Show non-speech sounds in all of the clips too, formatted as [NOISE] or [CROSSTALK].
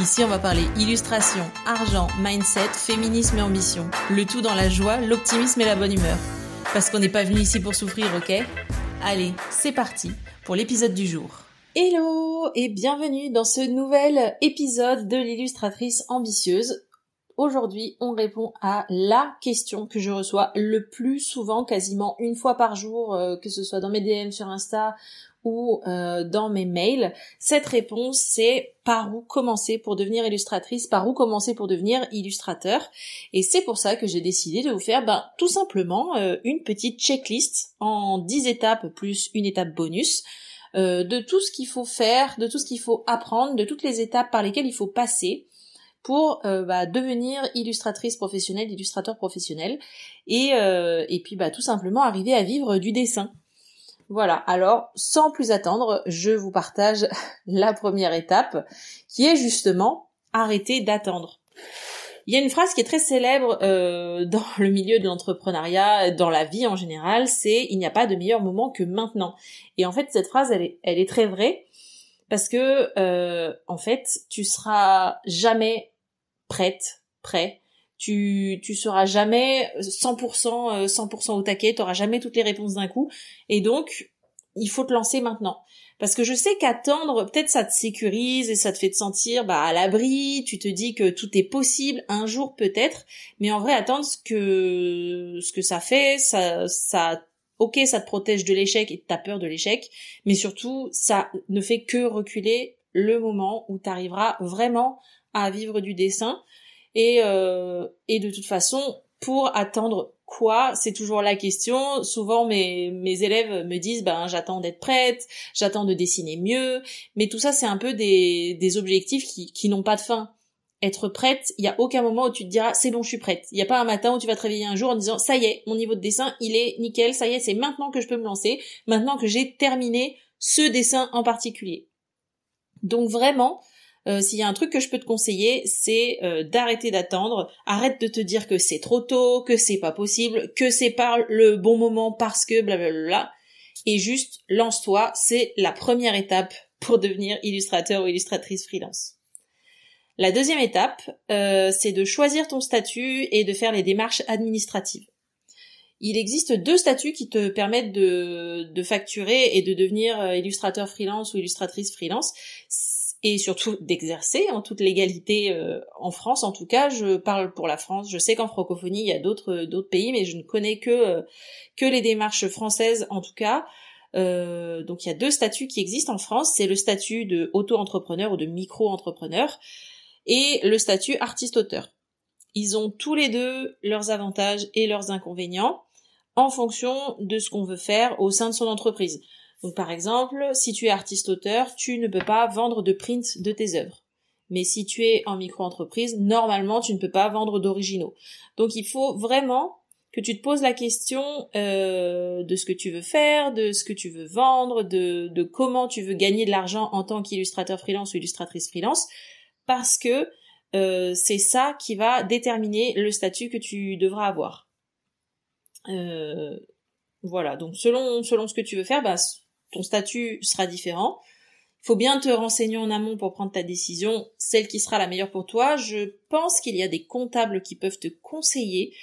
Ici, on va parler illustration, argent, mindset, féminisme et ambition. Le tout dans la joie, l'optimisme et la bonne humeur. Parce qu'on n'est pas venu ici pour souffrir, ok? Allez, c'est parti pour l'épisode du jour. Hello et bienvenue dans ce nouvel épisode de l'illustratrice ambitieuse. Aujourd'hui, on répond à la question que je reçois le plus souvent, quasiment une fois par jour, euh, que ce soit dans mes DM sur Insta ou euh, dans mes mails. Cette réponse, c'est par où commencer pour devenir illustratrice, par où commencer pour devenir illustrateur. Et c'est pour ça que j'ai décidé de vous faire ben, tout simplement euh, une petite checklist en 10 étapes plus une étape bonus. Euh, de tout ce qu'il faut faire, de tout ce qu'il faut apprendre, de toutes les étapes par lesquelles il faut passer pour bah, devenir illustratrice professionnelle, illustrateur professionnel, et, et puis bah, tout simplement arriver à vivre du dessin. Voilà, alors sans plus attendre, je vous partage [LAUGHS] la première étape qui est justement arrêter d'attendre. Il y a une phrase qui est très célèbre euh, [LAUGHS] dans le milieu de l'entrepreneuriat, dans la vie en général, c'est il n'y a pas de meilleur moment que maintenant. Et en fait, cette phrase, elle est, très vraie parce que euh, en fait, tu seras jamais prête, prêt tu tu seras jamais 100% 100% euh, au taquet, tu jamais toutes les réponses d'un coup et donc il faut te lancer maintenant. Parce que je sais qu'attendre, peut-être ça te sécurise et ça te fait te sentir bah, à l'abri, tu te dis que tout est possible, un jour peut-être, mais en vrai attendre ce que ce que ça fait, ça ça ok ça te protège de l'échec et de ta peur de l'échec, mais surtout ça ne fait que reculer le moment où tu arriveras vraiment à vivre du dessin et, euh, et de toute façon, pour attendre quoi C'est toujours la question. Souvent, mes, mes élèves me disent, ben, j'attends d'être prête, j'attends de dessiner mieux. Mais tout ça, c'est un peu des, des objectifs qui, qui n'ont pas de fin. Être prête, il y a aucun moment où tu te diras, c'est bon, je suis prête. Il n'y a pas un matin où tu vas te réveiller un jour en disant, ça y est, mon niveau de dessin, il est nickel, ça y est, c'est maintenant que je peux me lancer, maintenant que j'ai terminé ce dessin en particulier. Donc vraiment, euh, s'il y a un truc que je peux te conseiller, c'est euh, d'arrêter d'attendre. Arrête de te dire que c'est trop tôt, que c'est pas possible, que c'est pas le bon moment parce que blablabla. Et juste lance-toi, c'est la première étape pour devenir illustrateur ou illustratrice freelance. La deuxième étape, euh, c'est de choisir ton statut et de faire les démarches administratives. Il existe deux statuts qui te permettent de, de facturer et de devenir illustrateur freelance ou illustratrice freelance et surtout d'exercer en toute légalité euh, en France en tout cas. Je parle pour la France. Je sais qu'en francophonie il y a d'autres d'autres pays mais je ne connais que euh, que les démarches françaises en tout cas. Euh, donc il y a deux statuts qui existent en France. C'est le statut de auto-entrepreneur ou de micro-entrepreneur et le statut artiste-auteur. Ils ont tous les deux leurs avantages et leurs inconvénients en fonction de ce qu'on veut faire au sein de son entreprise donc par exemple, si tu es artiste-auteur, tu ne peux pas vendre de print de tes œuvres. Mais si tu es en micro-entreprise, normalement, tu ne peux pas vendre d'originaux. Donc il faut vraiment que tu te poses la question euh, de ce que tu veux faire, de ce que tu veux vendre, de, comment tu veux gagner de l'argent en tant qu'illustrateur freelance ou illustratrice freelance, parce que euh, c'est ça qui va déterminer le statut que tu devras avoir. Euh, voilà, donc selon selon ce que tu veux faire, bah, ton statut sera différent. Faut bien te renseigner en amont pour prendre ta décision, celle qui sera la meilleure pour toi. Je pense qu'il y a des comptables qui peuvent te conseiller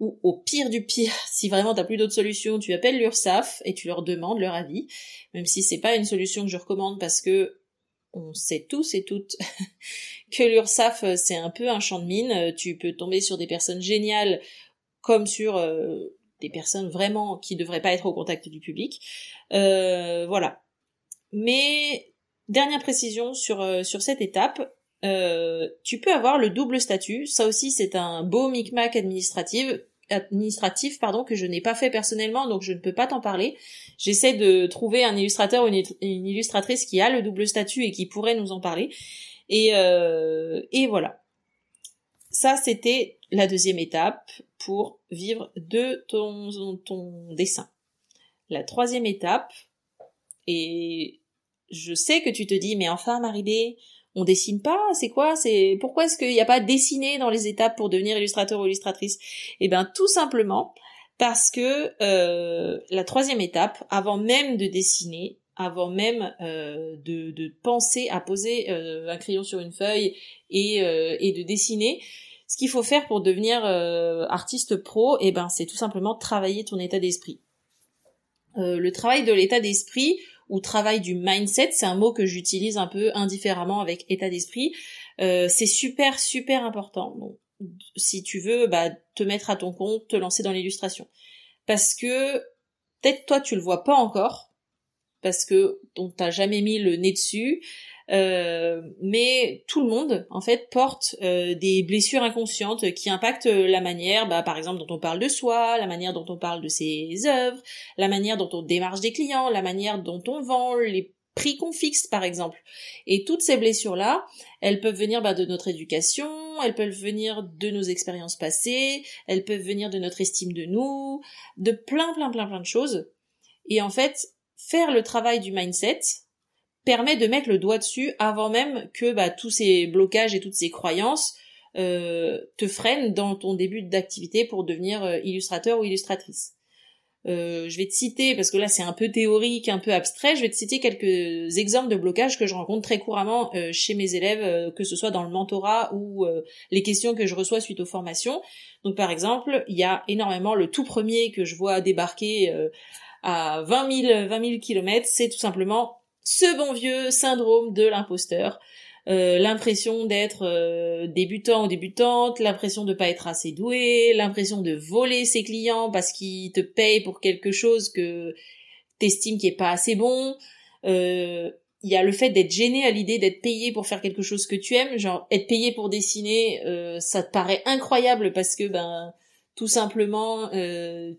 ou au pire du pire, [LAUGHS] si vraiment t'as plus d'autres solutions, tu appelles l'URSSAF et tu leur demandes leur avis, même si c'est pas une solution que je recommande parce que on sait tous et toutes [LAUGHS] que l'URSSAF c'est un peu un champ de mine, tu peux tomber sur des personnes géniales comme sur euh, des personnes vraiment qui devraient pas être au contact du public. Euh, voilà. Mais dernière précision sur euh, sur cette étape, euh, tu peux avoir le double statut. Ça aussi, c'est un beau micmac administratif administratif pardon que je n'ai pas fait personnellement donc je ne peux pas t'en parler. J'essaie de trouver un illustrateur ou une, illustratrice qui a le double statut et qui pourrait nous en parler. Et, et voilà ça, c'était la deuxième étape pour vivre de ton, dessin. La troisième étape, et je sais que tu te dis, mais enfin, Marie on dessine pas, c'est quoi, c'est, pourquoi est-ce qu'il n'y a pas dessiné dans les étapes pour devenir illustrateur ou illustratrice? Eh ben, tout simplement, parce que euh, la troisième étape, avant même de dessiner, avant même euh, de, penser à poser euh, un crayon sur une feuille et de dessiner, ce qu'il faut faire pour devenir artiste pro, eh ben, c'est tout simplement travailler ton état d'esprit. le travail de l'état d'esprit, ou travail du mindset, c'est un mot que j'utilise un peu indifféremment avec état d'esprit. Euh, c'est super super important. si tu veux, bah, te mettre à ton compte, te lancer dans l'illustration, parce que peut-être toi tu le vois pas encore, parce que on t'a jamais mis le nez dessus. Euh, mais tout le monde, en fait, porte euh, des blessures inconscientes qui impactent la manière, bah, par exemple, dont on parle de soi, la manière dont on parle de ses œuvres, la manière dont on démarche des clients, la manière dont on vend, les prix qu'on fixe, par exemple. Et toutes ces blessures-là, elles peuvent venir bah, de notre éducation, elles peuvent venir de nos expériences passées, elles peuvent venir de notre estime de nous, de plein, plein, plein, plein de choses. Et en fait, faire le travail du mindset, permet de mettre le doigt dessus avant même que bah, tous ces blocages et toutes ces croyances euh, te freinent dans ton début d'activité pour devenir euh, illustrateur ou illustratrice. Euh, je vais te citer, parce que là c'est un peu théorique, un peu abstrait, je vais te citer quelques exemples de blocages que je rencontre très couramment chez mes élèves, que ce soit dans le mentorat ou les questions que je reçois suite aux formations. Donc par exemple, il y a énormément le tout premier que je vois débarquer à 20 000, 20 000 km, c'est tout simplement ce bon vieux syndrome de l'imposteur. Euh, l'impression d'être euh, débutant ou débutante, l'impression de pas être assez doué, l'impression de voler ses clients parce qu'ils te payent pour quelque chose que t'estimes qui est pas assez bon. Euh, il y a le fait d'être gêné à l'idée d'être payé pour faire quelque chose que tu aimes, genre être payé pour dessiner, ça te paraît incroyable parce que ben tout simplement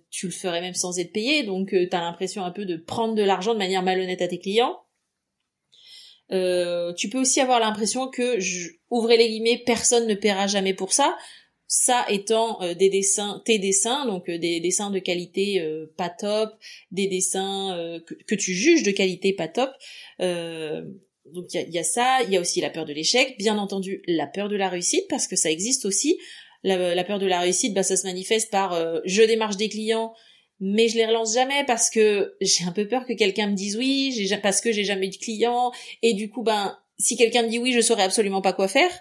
tu le ferais même sans être payé, donc t'as l'impression un peu de prendre de l'argent de manière malhonnête à tes clients. Euh, tu peux aussi avoir l'impression que, je, ouvrez les guillemets, personne ne paiera jamais pour ça. Ça étant euh, des dessins, tes dessins, donc euh, des dessins de qualité pas top, des dessins que, tu juges de qualité pas top. donc il y a, ça, il y a aussi la peur de l'échec, bien entendu la peur de la réussite parce que ça existe aussi. La, la peur de la réussite, bah, ça se manifeste par je démarche des clients, mais je les relance jamais parce que j'ai un peu peur que quelqu'un me dise oui, parce que j'ai jamais eu de client et du coup ben si quelqu'un me dit oui, je saurais absolument pas quoi faire.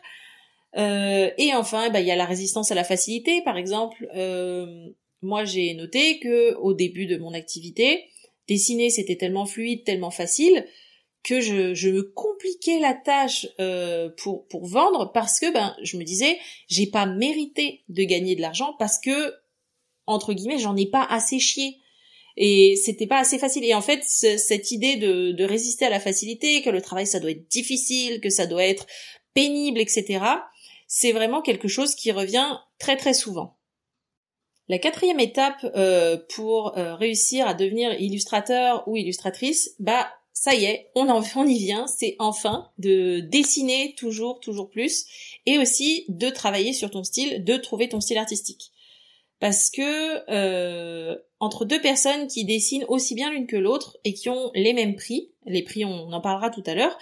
Euh, et enfin, ben, il y a la résistance à la facilité, par exemple. Euh, moi, j'ai noté que au début de mon activité, dessiner c'était tellement fluide, tellement facile que je, je me compliquais la tâche euh, pour pour vendre parce que ben je me disais j'ai pas mérité de gagner de l'argent parce que entre guillemets, j'en ai pas assez chié. Et c'était pas assez facile. Et en fait, cette idée de, de résister à la facilité, que le travail ça doit être difficile, que ça doit être pénible, etc., c'est vraiment quelque chose qui revient très très souvent. La quatrième étape euh, pour euh, réussir à devenir illustrateur ou illustratrice, bah ça y est, on, en, on y vient, c'est enfin de dessiner toujours, toujours plus, et aussi de travailler sur ton style, de trouver ton style artistique parce que euh, entre deux personnes qui dessinent aussi bien l'une que l'autre et qui ont les mêmes prix, les prix on en parlera tout à l'heure,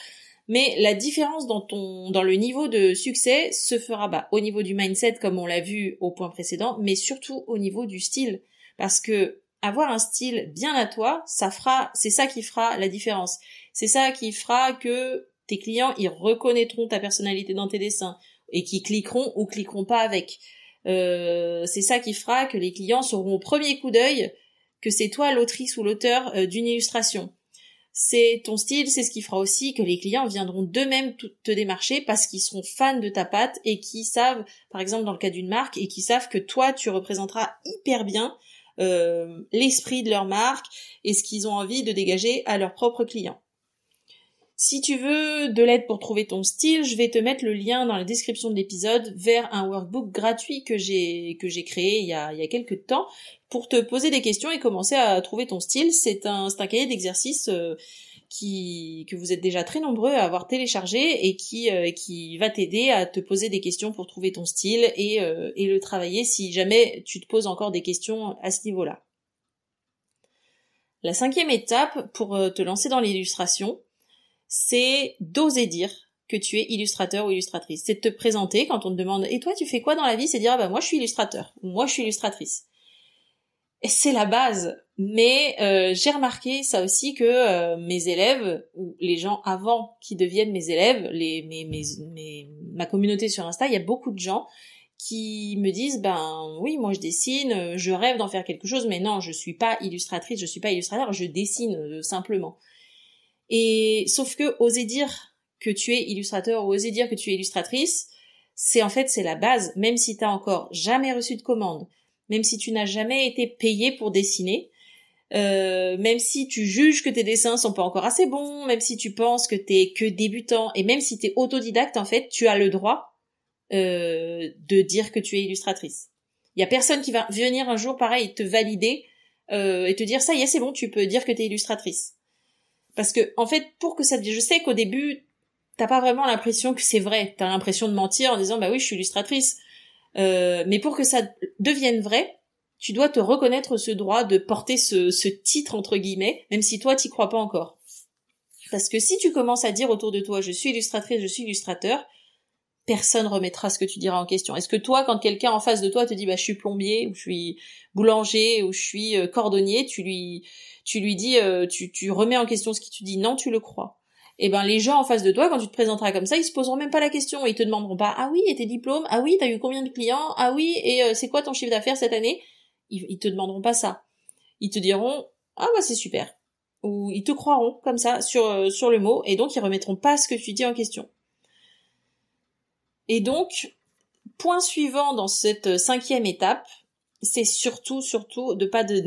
mais la différence dans ton dans le niveau de succès se fera bah, au niveau du mindset comme on l'a vu au point précédent, mais surtout au niveau du style parce que avoir un style bien à toi, ça fera c'est ça qui fera la différence. C'est ça qui fera que tes clients ils reconnaîtront ta personnalité dans tes dessins et qui cliqueront ou cliqueront pas avec. Euh, c'est ça qui fera que les clients sauront au premier coup d'œil que c'est toi l'autrice ou l'auteur euh, d'une illustration. C'est ton style, c'est ce qui fera aussi que les clients viendront d'eux-mêmes te démarcher parce qu'ils seront fans de ta patte et qui savent, par exemple dans le cas d'une marque, et qui savent que toi tu représenteras hyper bien euh, l'esprit de leur marque et ce qu'ils ont envie de dégager à leurs propres clients. Si tu veux de l'aide pour trouver ton style, je vais te mettre le lien dans la description de l'épisode vers un workbook gratuit que j'ai que j'ai créé il y a il y a quelques temps pour te poser des questions et commencer à trouver ton style. C'est un c'est un cahier d'exercice euh, que vous êtes déjà très nombreux à avoir téléchargé et qui euh, qui va t'aider à te poser des questions pour trouver ton style et euh, et le travailler si jamais tu te poses encore des questions à ce niveau-là. La cinquième étape pour te lancer dans l'illustration, c'est d'oser dire que tu es illustrateur ou illustratrice. C'est de te présenter quand on te demande et toi tu fais quoi dans la vie? C'est dire ah bah moi je suis illustrateur moi je suis illustratrice. C'est la base. Mais euh, j'ai remarqué ça aussi que euh, mes élèves ou les gens avant qui deviennent mes élèves, les mes, mes, mes, ma communauté sur Insta, il y a beaucoup de gens qui me disent ben oui moi je dessine, je rêve d'en faire quelque chose, mais non je suis pas illustratrice, je suis pas illustrateur, je dessine euh, simplement. Et sauf que oser dire que tu es illustrateur ou oser dire que tu es illustratrice, c'est en fait c'est la base. Même si t'as encore jamais reçu de commande, même si tu n'as jamais été payé pour dessiner, euh, même si tu juges que tes dessins sont pas encore assez bons, même si tu penses que t'es que débutant, et même si t'es autodidacte, en fait, tu as le droit euh, de dire que tu es illustratrice. Il y a personne qui va venir un jour, pareil, te valider euh, et te dire ça y est, c'est bon, tu peux dire que tu es illustratrice. Parce que, en fait, pour que ça, je sais qu'au début, t'as pas vraiment l'impression que c'est vrai. T'as l'impression de mentir en disant bah oui, je suis illustratrice. Euh, mais pour que ça devienne vrai, tu dois te reconnaître ce droit de porter ce, ce titre entre guillemets, même si toi t'y crois pas encore. Parce que si tu commences à dire autour de toi je suis illustratrice, je suis illustrateur, personne remettra ce que tu diras en question. Est-ce que toi, quand quelqu'un en face de toi te dit bah je suis plombier ou je suis boulanger ou je suis euh, cordonnier, tu lui tu lui dis euh, tu, remets en question ce qui tu dis non, tu le crois et eh ben les gens en face de toi, quand tu te présenteras comme ça, ils se poseront même pas la question. Ils te demanderont pas ah oui et tes diplômes, ah oui t'as eu combien de clients, ah oui et euh, c'est quoi ton chiffre d'affaires cette année? Ils, ils te demanderont pas ça. Ils te diront ah bah c'est super. Ou ils te croiront comme ça sur euh, sur le mot et donc ils remettront pas ce que tu dis en question. Et donc point suivant dans cette cinquième étape, c'est surtout surtout de pas de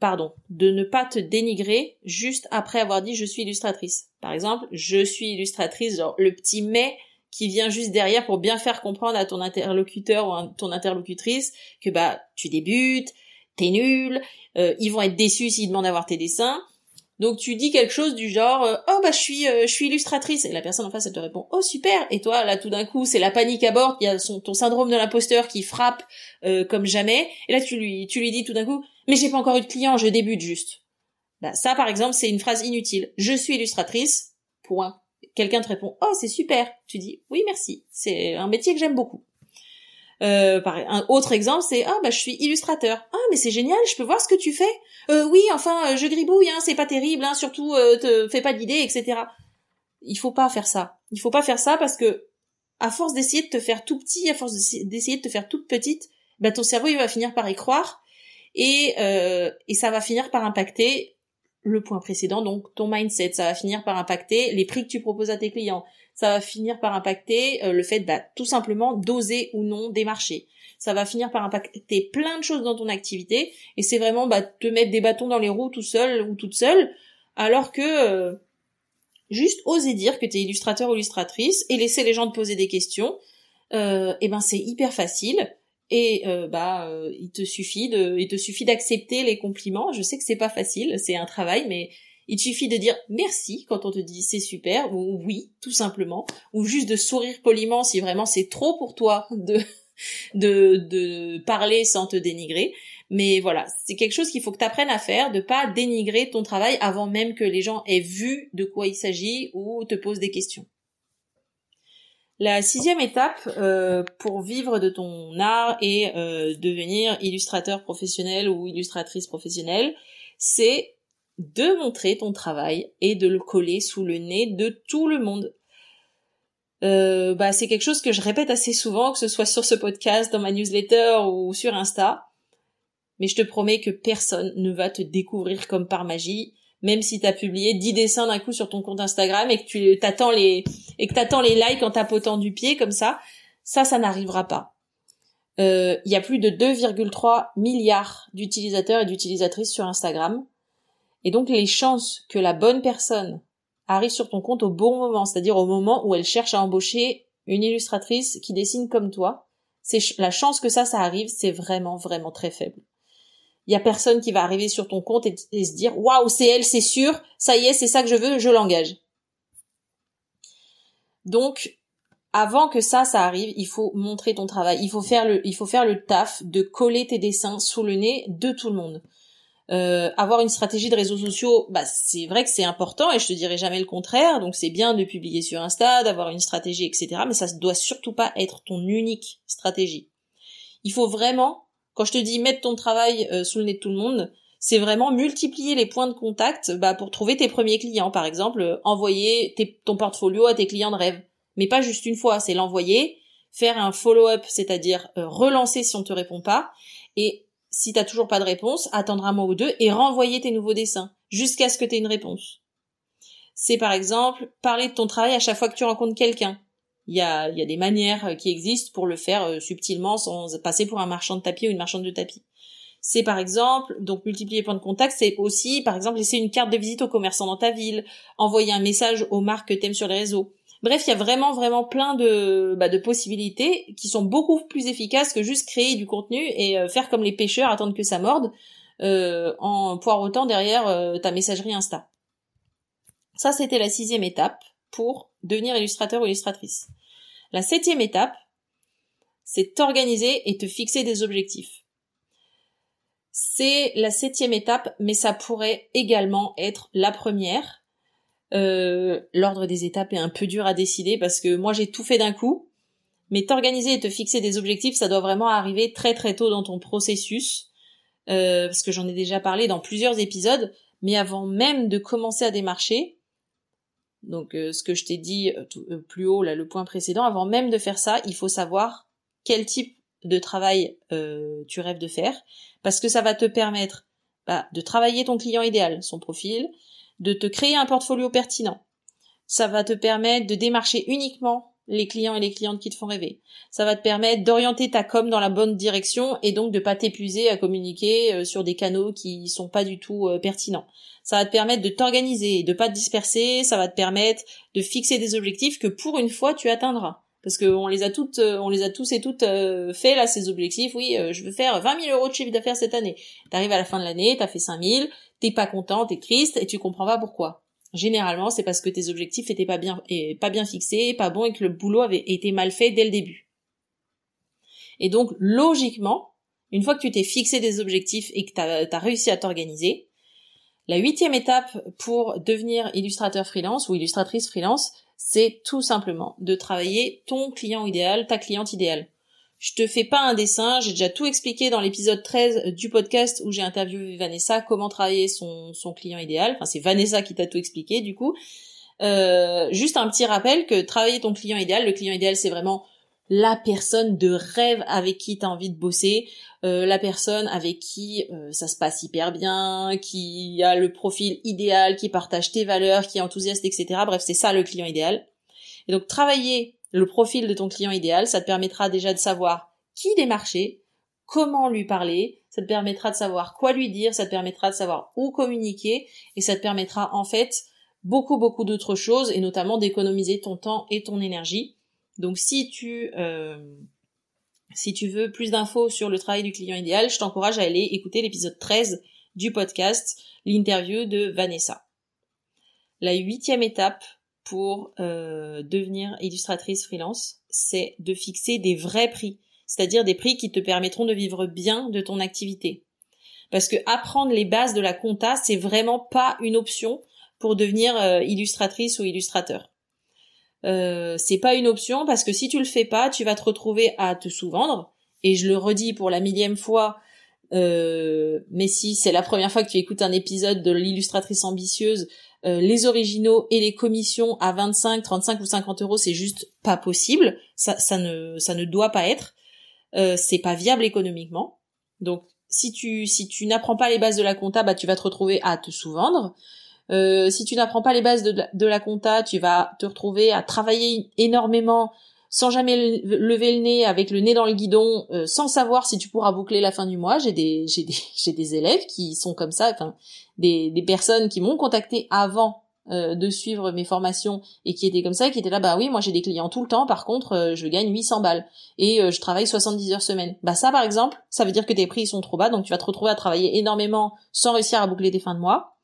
pardon, de ne pas te dénigrer juste après avoir dit je suis illustratrice. Par exemple, je suis illustratrice, genre le petit mais qui vient juste derrière pour bien faire comprendre à ton interlocuteur ou à ton interlocutrice que bah tu débutes, t'es nul, euh, ils vont être déçus s'ils demandent à voir tes dessins. Donc tu dis quelque chose du genre euh, oh bah je suis euh, je suis illustratrice et la personne en face elle te répond oh super et toi là tout d'un coup c'est la panique à bord il y a son, ton syndrome de l'imposteur qui frappe comme jamais et là tu lui tu lui dis tout d'un coup mais j'ai pas encore eu de client, je débute juste. Bah, ça, par exemple, c'est une phrase inutile. Je suis illustratrice, point. Quelqu'un te répond, oh, c'est super. Tu dis, oui, merci. C'est un métier que j'aime beaucoup. Euh, un autre exemple, c'est ah bah je suis illustrateur. Ah mais c'est génial, je peux voir ce que tu fais. Euh, oui, enfin euh, je gribouille, hein, c'est pas terrible, hein, surtout euh, te fais pas d'idées, etc. Il faut pas faire ça. Il faut pas faire ça parce que à force d'essayer de te faire tout petit, à force d'essayer de te faire toute petite, bah ton cerveau il va finir par y croire et, euh, et ça va finir par impacter le point précédent, donc ton mindset, ça va finir par impacter les prix que tu proposes à tes clients, ça va finir par impacter euh, le fait bah, tout simplement d'oser ou non démarcher. Ça va finir par impacter plein de choses dans ton activité et c'est vraiment bah, te mettre des bâtons dans les roues tout seul ou toute seule alors que euh, juste oser dire que tu es illustrateur ou illustratrice et laisser les gens te poser des questions, euh, et eh ben c'est hyper facile et euh, bah euh, il te suffit de il te suffit d'accepter les compliments je sais que c'est pas facile c'est un travail mais il suffit de dire merci quand on te dit c'est super ou oui tout simplement ou juste de sourire poliment si vraiment c'est trop pour toi de de de parler sans te dénigrer. Mais voilà c'est quelque chose qu'il faut que tu apprennes à faire de pas dénigrer ton travail avant même que les gens aient vu de quoi il s'agit ou te posent des questions. La sixième étape euh, pour vivre de ton art et euh, devenir illustrateur professionnel ou illustratrice professionnelle, c'est de montrer ton travail et de le coller sous le nez de tout le monde. Euh, bah, c'est quelque chose que je répète assez souvent, que ce soit sur ce podcast, dans ma newsletter ou sur Insta. Mais je te promets que personne ne va te découvrir comme par magie même si tu as publié 10 dessins d'un coup sur ton compte Instagram et que tu t'attends les et que t'attends les likes en tapotant du pied comme ça, ça ça n'arrivera pas. Euh, il y a plus de 2,3 milliards d'utilisateurs et d'utilisatrices sur Instagram. Et donc les chances que la bonne personne arrive sur ton compte au bon moment, c'est-à-dire au moment où elle cherche à embaucher une illustratrice qui dessine comme toi, c'est la chance que ça ça arrive, c'est vraiment vraiment très faible. il y a personne qui va arriver sur ton compte et, se dire waouh c'est elle c'est sûr ça y est c'est ça que je veux je l'engage donc avant que ça, ça arrive, il faut montrer ton travail. Il faut faire le, il faut faire le taf de coller tes dessins sous le nez de tout le monde. Euh, avoir une stratégie de réseaux sociaux, bah c'est vrai que c'est important et je te dirai jamais le contraire. Donc c'est bien de publier sur Insta, d'avoir une stratégie, etc. Mais ça ne doit surtout pas être ton unique stratégie. Il faut vraiment, quand je te dis mettre ton travail euh, sous le nez de tout le monde, c'est vraiment multiplier les points de contact bah, pour trouver tes premiers clients. Par exemple, envoyer ton portfolio à tes clients de rêve mais pas juste une fois, c'est l'envoyer, faire un follow-up, c'est-à-dire euh, relancer si on te répond pas, et si t'as toujours pas de réponse, attendre un mois ou deux et renvoyer tes nouveaux dessins jusqu'à ce que tu aies une réponse. C'est par exemple parler de ton travail à chaque fois que tu rencontres quelqu'un. Il y a, il y a des manières euh, qui existent pour le faire euh, subtilement sans passer pour un marchand de tapis ou une marchande de tapis. C'est par exemple, donc multiplier les points de contact, c'est aussi par exemple laisser une carte de visite aux commerçants dans ta ville, envoyer un message aux marques que t'aimes sur les réseaux. Bref, il y a vraiment vraiment plein de, bah, de possibilités qui sont beaucoup plus efficaces que juste créer du contenu et euh, faire comme les pêcheurs, attendre que ça morde, euh, en poireautant derrière euh, ta messagerie Insta. Ça, c'était la sixième étape pour devenir illustrateur ou illustratrice. La septième étape, c'est t'organiser et te fixer des objectifs. C'est la septième étape, mais ça pourrait également être la première euh, l'ordre des étapes est un peu dur à décider parce que moi j'ai tout fait d'un coup, mais t'organiser et te fixer des objectifs, ça doit vraiment arriver très très tôt dans ton processus, euh, parce que j'en ai déjà parlé dans plusieurs épisodes, mais avant même de commencer à démarcher, donc euh, ce que je t'ai dit plus haut, là le point précédent, avant même de faire ça, il faut savoir quel type de travail tu rêves de faire, parce que ça va te permettre bah, de travailler ton client idéal, son profil, de te créer un portfolio pertinent. Ça va te permettre de démarcher uniquement les clients et les clientes qui te font rêver. Ça va te permettre d'orienter ta com dans la bonne direction et donc de pas t'épuiser à communiquer euh, sur des canaux qui sont pas du tout euh, pertinents. Ça va te permettre de t'organiser, de pas te disperser, ça va te permettre de fixer des objectifs que pour une fois tu atteindras. Parce qu'on les a toutes, euh, on les a tous et toutes fait là ces objectifs. Oui, je veux faire 20 000 euros de chiffre d'affaires cette année. T'arrives à la fin de l'année, t'as fait 5 000, t'es pas content, t'es triste et tu comprends pas pourquoi. Généralement, c'est parce que tes objectifs étaient pas bien, pas bien fixés, pas bons et que le boulot avait été mal fait dès le début. Et donc, logiquement, une fois que tu t'es fixé des objectifs et que tu as, réussi à t'organiser, la huitième étape pour devenir illustrateur freelance ou illustratrice freelance, c'est tout simplement de travailler ton client idéal, ta cliente idéale. Je te fais pas un dessin, j'ai déjà tout expliqué dans l'épisode 13 du podcast où j'ai interviewé Vanessa comment travailler son, client idéal. Enfin, c'est Vanessa qui t'a tout expliqué du coup. Euh, juste un petit rappel que travailler ton client idéal, le client idéal c'est vraiment la personne de rêve avec qui tu as envie de bosser, euh, la personne avec qui euh, ça se passe hyper bien, qui a le profil idéal, qui partage tes valeurs, qui est enthousiaste, etc. Bref, c'est ça le client idéal. Et donc travailler le profil de ton client idéal, ça te permettra déjà de savoir qui démarcher, comment lui parler, ça te permettra de savoir quoi lui dire, ça te permettra de savoir où communiquer, et ça te permettra en fait beaucoup beaucoup d'autres choses, et notamment d'économiser ton temps et ton énergie. Donc si tu euh, si tu veux plus d'infos sur le travail du client idéal, je t'encourage à aller écouter l'épisode 13 du podcast, l'interview de Vanessa. La huitième étape pour euh, devenir illustratrice freelance, c'est de fixer des vrais prix, c'est-à-dire des prix qui te permettront de vivre bien de ton activité. Parce que apprendre les bases de la compta, c'est vraiment pas une option pour devenir euh, illustratrice ou illustrateur. Euh, c'est pas une option parce que si tu le fais pas, tu vas te retrouver à te sous-vendre. Et je le redis pour la millième fois, euh, mais si c'est la première fois que tu écoutes un épisode de l'illustratrice ambitieuse, euh, les originaux et les commissions à 25, 35 ou 50 euros, c'est juste pas possible. Ça, ça ne, ça ne doit pas être. Euh, c'est pas viable économiquement. Donc, si tu, si tu n'apprends pas les bases de la compta, bah, tu vas te retrouver à te sous-vendre. Euh, si tu n'apprends pas les bases de, de, la compta, tu vas te retrouver à travailler énormément sans jamais lever le nez, avec le nez dans le guidon, euh, sans savoir si tu pourras boucler la fin du mois. J'ai des, j'ai des, [LAUGHS] j'ai des élèves qui sont comme ça, enfin, des, des personnes qui m'ont contacté avant euh, de suivre mes formations et qui étaient comme ça, qui étaient là, bah oui, moi j'ai des clients tout le temps, par contre, euh, je gagne 800 balles et je travaille 70 heures semaine. Bah ça, par exemple, ça veut dire que tes prix sont trop bas, donc tu vas te retrouver à travailler énormément sans réussir à boucler tes fins de mois.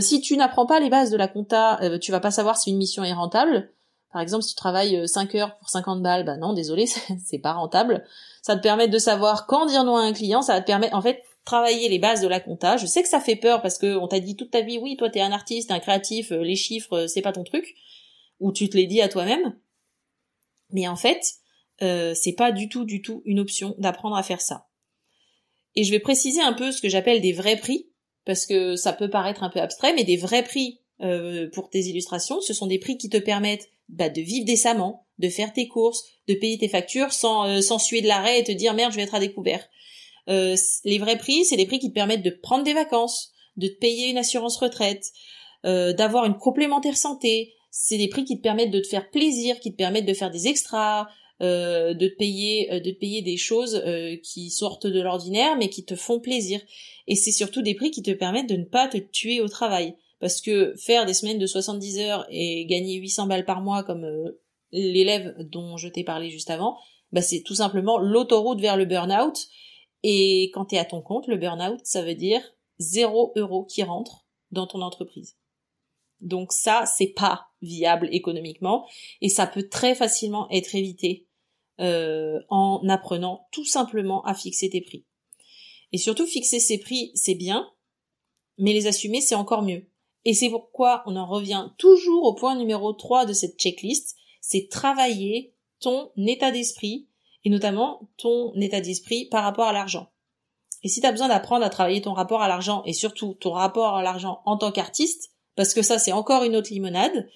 si tu n'apprends pas les bases de la compta, tu vas pas savoir si une mission est rentable. Par exemple, si tu travailles 5 heures pour 50 balles, bah non, désolé, [LAUGHS] c'est pas rentable. Ça te permet de savoir quand dire non à un client, ça va te permettre, en fait, travailler les bases de la compta. Je sais que ça fait peur parce que on t'a dit toute ta vie, oui, toi t'es un artiste, un créatif, euh, les chiffres, euh, c'est pas ton truc, ou tu te l'es dit à toi-même. Mais en fait, euh, c'est pas du tout, du tout une option d'apprendre à faire ça. Et je vais préciser un peu ce que j'appelle des vrais prix, parce que ça peut paraître un peu abstrait, mais des vrais prix pour tes illustrations, ce sont des prix qui te permettent bah, de vivre décemment, de faire tes courses, de payer tes factures sans, sans suer de l'arrêt et te dire merde, je vais être à découvert. Euh, les vrais prix, c'est des prix qui te permettent de prendre des vacances, de te payer une assurance retraite, euh, d'avoir une complémentaire santé. C'est des prix qui te permettent de te faire plaisir, qui te permettent de faire des extras, euh, de te payer, de te payer des choses qui sortent de l'ordinaire, mais qui te font plaisir. Et c'est surtout des prix qui te permettent de ne pas te tuer au travail. Parce que faire des semaines de 70 heures et gagner 800 balles par mois comme l'élève dont je t'ai parlé juste avant, bah c'est tout simplement l'autoroute vers le burn-out et quand tu es à ton compte, le burn-out, ça veut dire zéro euro qui rentre dans ton entreprise. Donc ça, c'est pas viable économiquement et ça peut très facilement être évité euh, en apprenant tout simplement à fixer tes prix. Et surtout, fixer ses prix, c'est bien, mais les assumer, c'est encore mieux. Et c'est pourquoi on en revient toujours au point numéro 3 de cette checklist, c'est travailler ton état d'esprit et notamment ton état d'esprit par rapport à l'argent. Et si tu as besoin d'apprendre à travailler ton rapport à l'argent et surtout ton rapport à l'argent en tant qu'artiste, parce que ça c'est encore une autre limonade,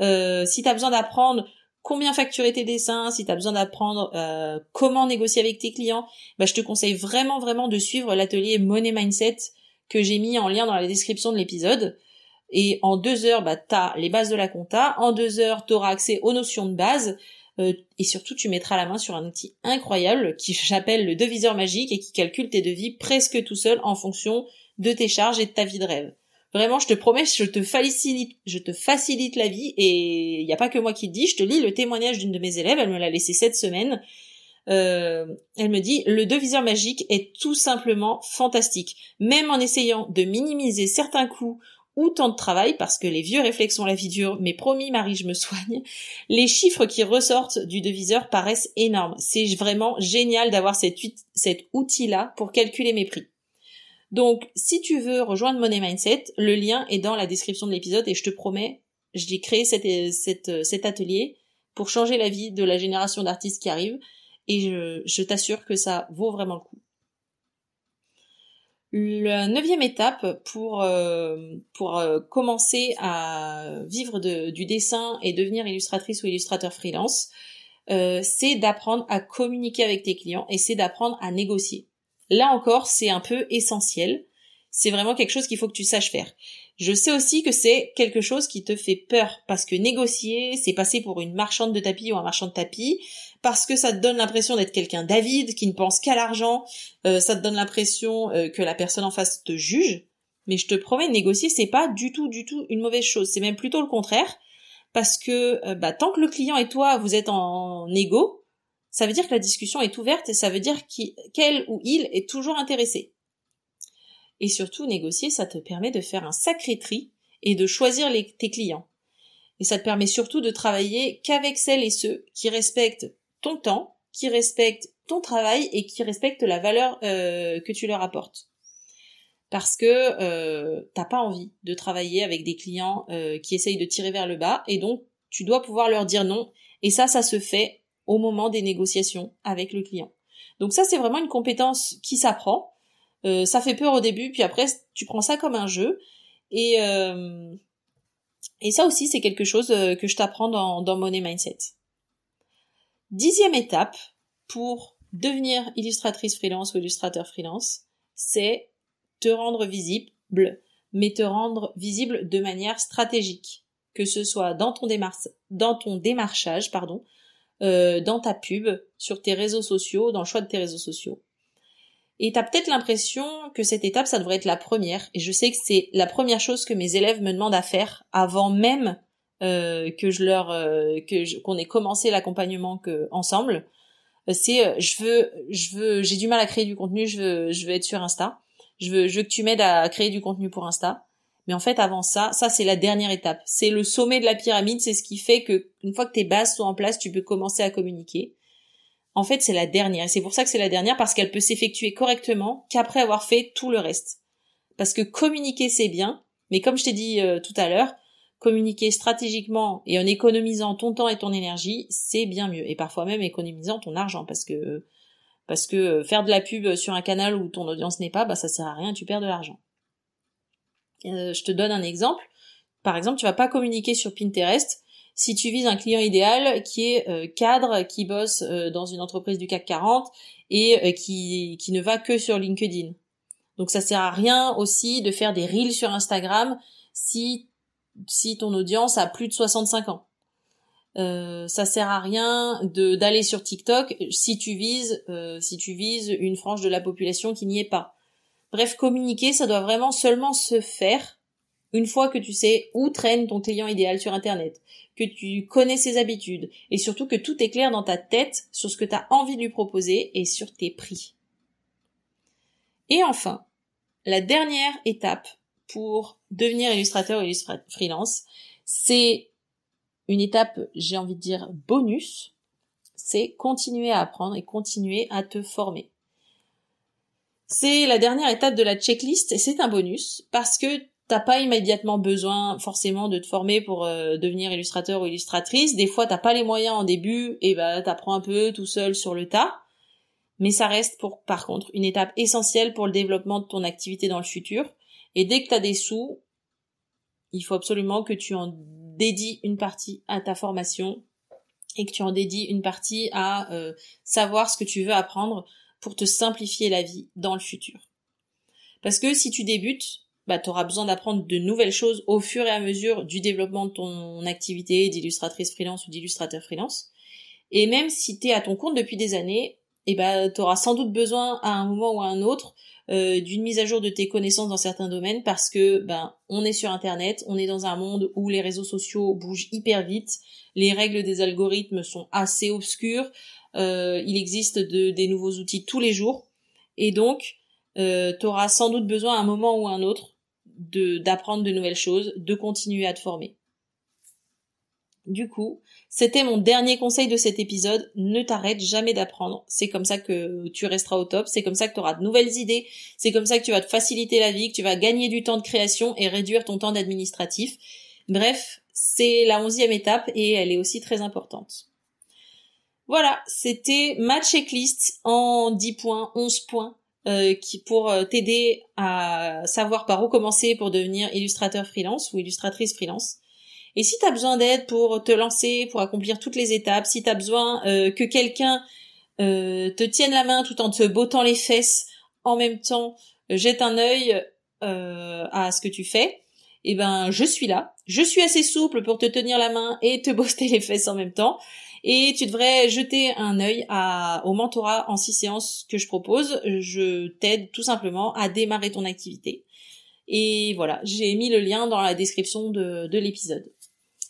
euh, si tu as besoin d'apprendre combien facturer tes dessins, si tu as besoin d'apprendre euh, comment négocier avec tes clients, bah, je te conseille vraiment vraiment de suivre l'atelier Money Mindset que j'ai mis en lien dans la description de l'épisode. Et en deux heures, bah, tu as les bases de la compta. En deux heures, tu auras accès aux notions de base. Euh, et surtout tu mettras la main sur un outil incroyable qui [LAUGHS] j'appelle le deviseur magique et qui calcule tes devis presque tout seul en fonction de tes charges et de ta vie de rêve. Vraiment, je te promets, je te facilite, je te facilite la vie et il n'y a pas que moi qui le dis. Je te lis le témoignage d'une de mes élèves. Elle me l'a laissé cette semaine. Euh, elle me dit le deviseur magique est tout simplement fantastique. Même en essayant de minimiser certains coûts ou temps de travail, parce que les vieux réflexes ont la vie dure, mais promis Marie, je me soigne, [LAUGHS] les chiffres qui ressortent du deviseur paraissent énormes. C'est vraiment génial d'avoir cet, outil-là pour calculer mes prix. Donc, si tu veux rejoindre Money Mindset, le lien est dans la description de l'épisode et je te promets, je l'ai créé cet atelier pour changer la vie de la génération d'artistes qui arrivent et je t'assure que ça vaut vraiment le coup. La neuvième étape pour, euh, pour euh, commencer à vivre du dessin et devenir illustratrice ou illustrateur freelance, euh, c'est d'apprendre à communiquer avec tes clients et c'est d'apprendre à négocier. Là encore, c'est un peu essentiel. C'est vraiment quelque chose qu'il faut que tu saches faire. Je sais aussi que c'est quelque chose qui te fait peur parce que négocier, c'est passer pour une marchande de tapis ou un marchand de tapis, parce que ça te donne l'impression d'être quelqu'un d'avide, qui ne pense qu'à l'argent, euh, ça te donne l'impression euh, que la personne en face te juge. Mais je te promets, négocier, c'est pas du tout, du tout une mauvaise chose. C'est même plutôt le contraire. Parce que euh, bah, tant que le client et toi, vous êtes en égo, ça veut dire que la discussion est ouverte et ça veut dire qu'elle ou il est toujours intéressé. Et surtout, négocier, ça te permet de faire un sacré tri et de choisir tes clients. Et ça te permet surtout de travailler qu'avec celles et ceux qui respectent ton temps, qui respectent ton travail et qui respectent la valeur euh, que tu leur apportes. Parce que euh, t'as pas envie de travailler avec des clients euh, qui essayent de tirer vers le bas et donc tu dois pouvoir leur dire non. Et ça, ça se fait au moment des négociations avec le client. Donc ça, c'est vraiment une compétence qui s'apprend. Euh, ça fait peur au début, puis après, tu prends ça comme un jeu. Et, et ça aussi, c'est quelque chose que je t'apprends dans, dans Money Mindset. Dixième étape pour devenir illustratrice freelance ou illustrateur freelance, c'est te rendre visible, mais te rendre visible de manière stratégique, que ce soit dans ton, dans ton démarchage, pardon, euh, dans ta pub, sur tes réseaux sociaux, dans le choix de tes réseaux sociaux. Et t'as peut-être l'impression que cette étape, ça devrait être la première. Et je sais que c'est la première chose que mes élèves me demandent à faire avant même euh, que je leur euh, que qu'on ait commencé l'accompagnement que ensemble. Euh, c'est je veux je veux j'ai du mal à créer du contenu, je veux je veux être sur Insta. Je veux je veux que tu m'aides à créer du contenu pour Insta. Mais en fait, avant ça, ça c'est la dernière étape. C'est le sommet de la pyramide. C'est ce qui fait que une fois que tes bases sont en place, tu peux commencer à communiquer. En fait, c'est la dernière. Et c'est pour ça que c'est la dernière parce qu'elle peut s'effectuer correctement qu'après avoir fait tout le reste. Parce que communiquer c'est bien, mais comme je t'ai dit euh, tout à l'heure, communiquer stratégiquement et en économisant ton temps et ton énergie, c'est bien mieux. Et parfois même économisant ton argent parce que parce que faire de la pub sur un canal où ton audience n'est pas, bah ça sert à rien, tu perds de l'argent. Euh, je te donne un exemple. Par exemple, tu vas pas communiquer sur Pinterest si tu vises un client idéal qui est euh, cadre, qui bosse euh, dans une entreprise du CAC 40 et qui, qui ne va que sur LinkedIn. Donc ça sert à rien aussi de faire des reels sur Instagram si si ton audience a plus de 65 ans. Euh, ça sert à rien de d'aller sur TikTok si tu vises si tu vises une frange de la population qui n'y est pas. Bref, communiquer, ça doit vraiment seulement se faire une fois que tu sais où traîne ton client idéal sur Internet, que tu connais ses habitudes, et surtout que tout est clair dans ta tête sur ce que tu as envie de lui proposer et sur tes prix. Et enfin, la dernière étape pour devenir illustrateur ou illustrateur freelance, c'est une étape, j'ai envie de dire, bonus, c'est continuer à apprendre et continuer à te former. C'est la dernière étape de la checklist et c'est un bonus parce que t'as pas immédiatement besoin forcément de te former pour euh, devenir illustrateur ou illustratrice. Des fois t'as pas les moyens en début et bah t'apprends un peu tout seul sur le tas. Mais ça reste pour par contre une étape essentielle pour le développement de ton activité dans le futur. Et dès que t'as des sous, il faut absolument que tu en dédies une partie à ta formation et que tu en dédies une partie à euh, savoir ce que tu veux apprendre pour te simplifier la vie dans le futur. Parce que si tu débutes, bah, tu auras besoin d'apprendre de nouvelles choses au fur et à mesure du développement de ton activité d'illustratrice freelance ou d'illustrateur freelance. Et même si tu es à ton compte depuis des années, eh ben, tu auras sans doute besoin à un moment ou à un autre euh, d'une mise à jour de tes connaissances dans certains domaines parce que ben on est sur internet, on est dans un monde où les réseaux sociaux bougent hyper vite, les règles des algorithmes sont assez obscures, euh, il existe de, des nouveaux outils tous les jours et donc euh, tu auras sans doute besoin à un moment ou à un autre d'apprendre de nouvelles choses, de continuer à te former. Du coup, c'était mon dernier conseil de cet épisode, ne t'arrête jamais d'apprendre. C'est comme ça que tu resteras au top, c'est comme ça que tu auras de nouvelles idées, c'est comme ça que tu vas te faciliter la vie, que tu vas gagner du temps de création et réduire ton temps d'administratif. Bref, c'est la onzième étape et elle est aussi très importante. Voilà, c'était ma checklist en 10 points, 11 points, euh, qui pour euh, t'aider à savoir par où commencer pour devenir illustrateur freelance ou illustratrice freelance. Et si tu as besoin d'aide pour te lancer, pour accomplir toutes les étapes, si tu as besoin euh, que quelqu'un te tienne la main tout en te bottant les fesses, en même temps jette un œil à ce que tu fais, eh ben je suis là. Je suis assez souple pour te tenir la main et te [LAUGHS] bosser les fesses en même temps. Et tu devrais jeter un œil au mentorat en six séances que je propose. Je t'aide tout simplement à démarrer ton activité. Et voilà, j'ai mis le lien dans la description de, de l'épisode.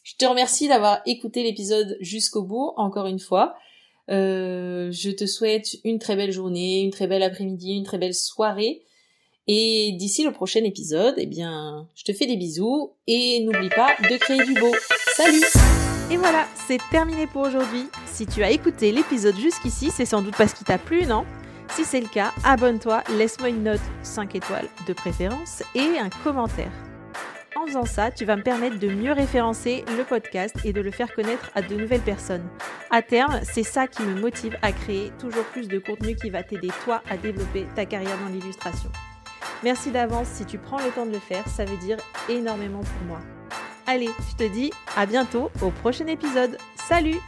Je te remercie d'avoir écouté l'épisode jusqu'au bout, encore une fois. Euh, je te souhaite une très belle journée, une très belle après-midi, une très belle soirée. Et d'ici le prochain épisode, eh bien, je te fais des bisous et n'oublie pas de créer du beau. Salut Et voilà, c'est terminé pour aujourd'hui. Si tu as écouté l'épisode jusqu'ici, c'est sans doute parce qu'il t'a plu, non? Si c'est le cas, abonne-toi, laisse-moi une note 5 étoiles de préférence et un commentaire. En faisant ça, tu vas me permettre de mieux référencer le podcast et de le faire connaître à de nouvelles personnes. À terme, c'est ça qui me motive à créer toujours plus de contenu qui va t'aider toi à développer ta carrière dans l'illustration. Merci d'avance si tu prends le temps de le faire, ça veut dire énormément pour moi. Allez, je te dis à bientôt au prochain épisode. Salut